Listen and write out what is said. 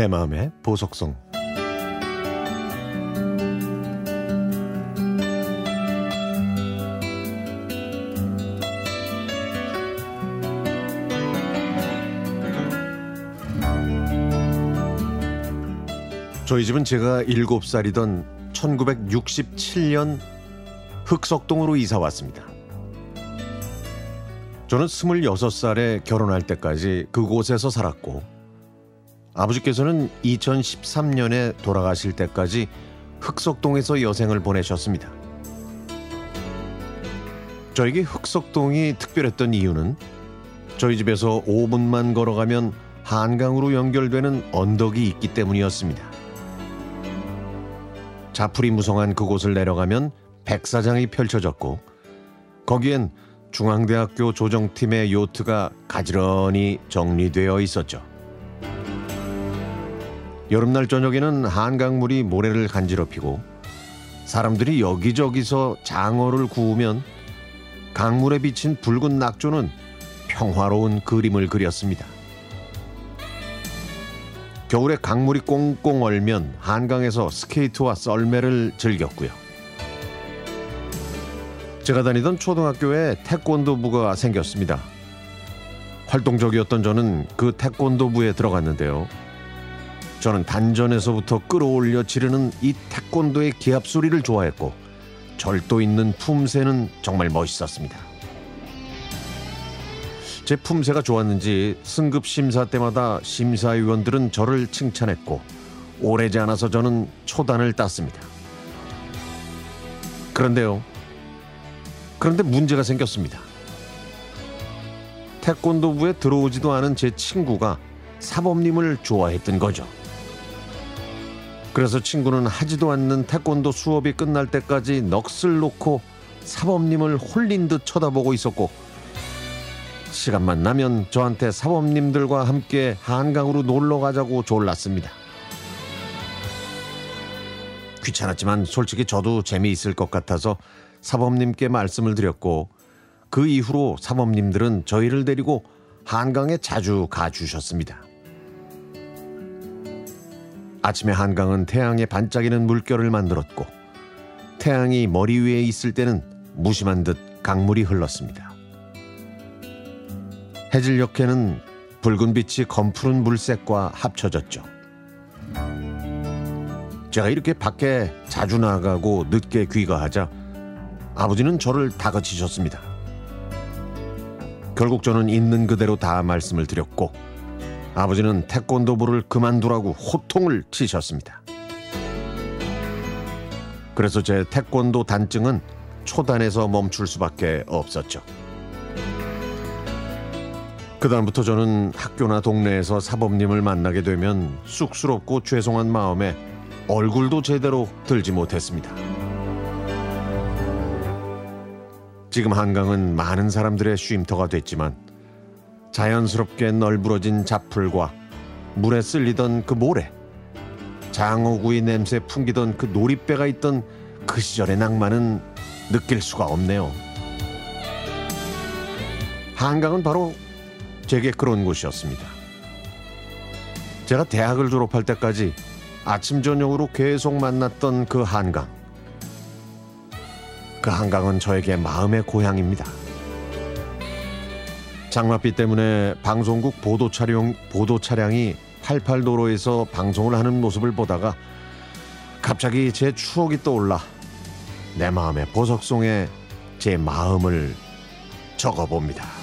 내 마음의 보석성 저희 집은 제가 7살이던 1967년 흑석동으로 이사 왔습니다. 저는 26살에 결혼할 때까지 그곳에서 살았고 아버지께서는 2013년에 돌아가실 때까지 흑석동에서 여생을 보내셨습니다. 저에게 흑석동이 특별했던 이유는 저희 집에서 5분만 걸어가면 한강으로 연결되는 언덕이 있기 때문이었습니다. 자풀이 무성한 그곳을 내려가면 백사장이 펼쳐졌고 거기엔 중앙대학교 조정팀의 요트가 가지런히 정리되어 있었죠. 여름날 저녁에는 한강물이 모래를 간지럽히고 사람들이 여기저기서 장어를 구우면 강물에 비친 붉은 낙조는 평화로운 그림을 그렸습니다. 겨울에 강물이 꽁꽁 얼면 한강에서 스케이트와 썰매를 즐겼고요. 제가 다니던 초등학교에 태권도부가 생겼습니다. 활동적이었던 저는 그 태권도부에 들어갔는데요. 저는 단전에서부터 끌어올려 지르는 이 태권도의 기합 소리를 좋아했고 절도 있는 품새는 정말 멋있었습니다. 제 품새가 좋았는지 승급 심사 때마다 심사위원들은 저를 칭찬했고 오래지 않아서 저는 초단을 땄습니다. 그런데요. 그런데 문제가 생겼습니다. 태권도부에 들어오지도 않은 제 친구가 사범님을 좋아했던 거죠. 그래서 친구는 하지도 않는 태권도 수업이 끝날 때까지 넋을 놓고 사범님을 홀린 듯 쳐다보고 있었고 시간만 나면 저한테 사범님들과 함께 한강으로 놀러 가자고 졸랐습니다. 귀찮았지만 솔직히 저도 재미있을 것 같아서 사범님께 말씀을 드렸고 그 이후로 사범님들은 저희를 데리고 한강에 자주 가주셨습니다. 아침에 한강은 태양에 반짝이는 물결을 만들었고 태양이 머리 위에 있을 때는 무심한 듯 강물이 흘렀습니다. 해질녘에는 붉은 빛이 검푸른 물색과 합쳐졌죠. 제가 이렇게 밖에 자주 나가고 늦게 귀가하자 아버지는 저를 다그치셨습니다. 결국 저는 있는 그대로 다 말씀을 드렸고 아버지는 태권도부를 그만두라고 호통을 치셨습니다. 그래서 제 태권도 단증은 초단에서 멈출 수밖에 없었죠. 그다음부터 저는 학교나 동네에서 사범님을 만나게 되면 쑥스럽고 죄송한 마음에 얼굴도 제대로 들지 못했습니다. 지금 한강은 많은 사람들의 쉼터가 됐지만 자연스럽게 널브러진 잡풀과 물에 쓸리던 그 모래, 장어구이 냄새 풍기던 그 놀이배가 있던 그 시절의 낭만은 느낄 수가 없네요. 한강은 바로 제게 그런 곳이었습니다. 제가 대학을 졸업할 때까지 아침 저녁으로 계속 만났던 그 한강. 그 한강은 저에게 마음의 고향입니다. 장맛비 때문에 방송국 보도 촬영 보도 차량이 88도로에서 방송을 하는 모습을 보다가 갑자기 제 추억이 떠올라 내 마음의 보석송에 제 마음을 적어봅니다.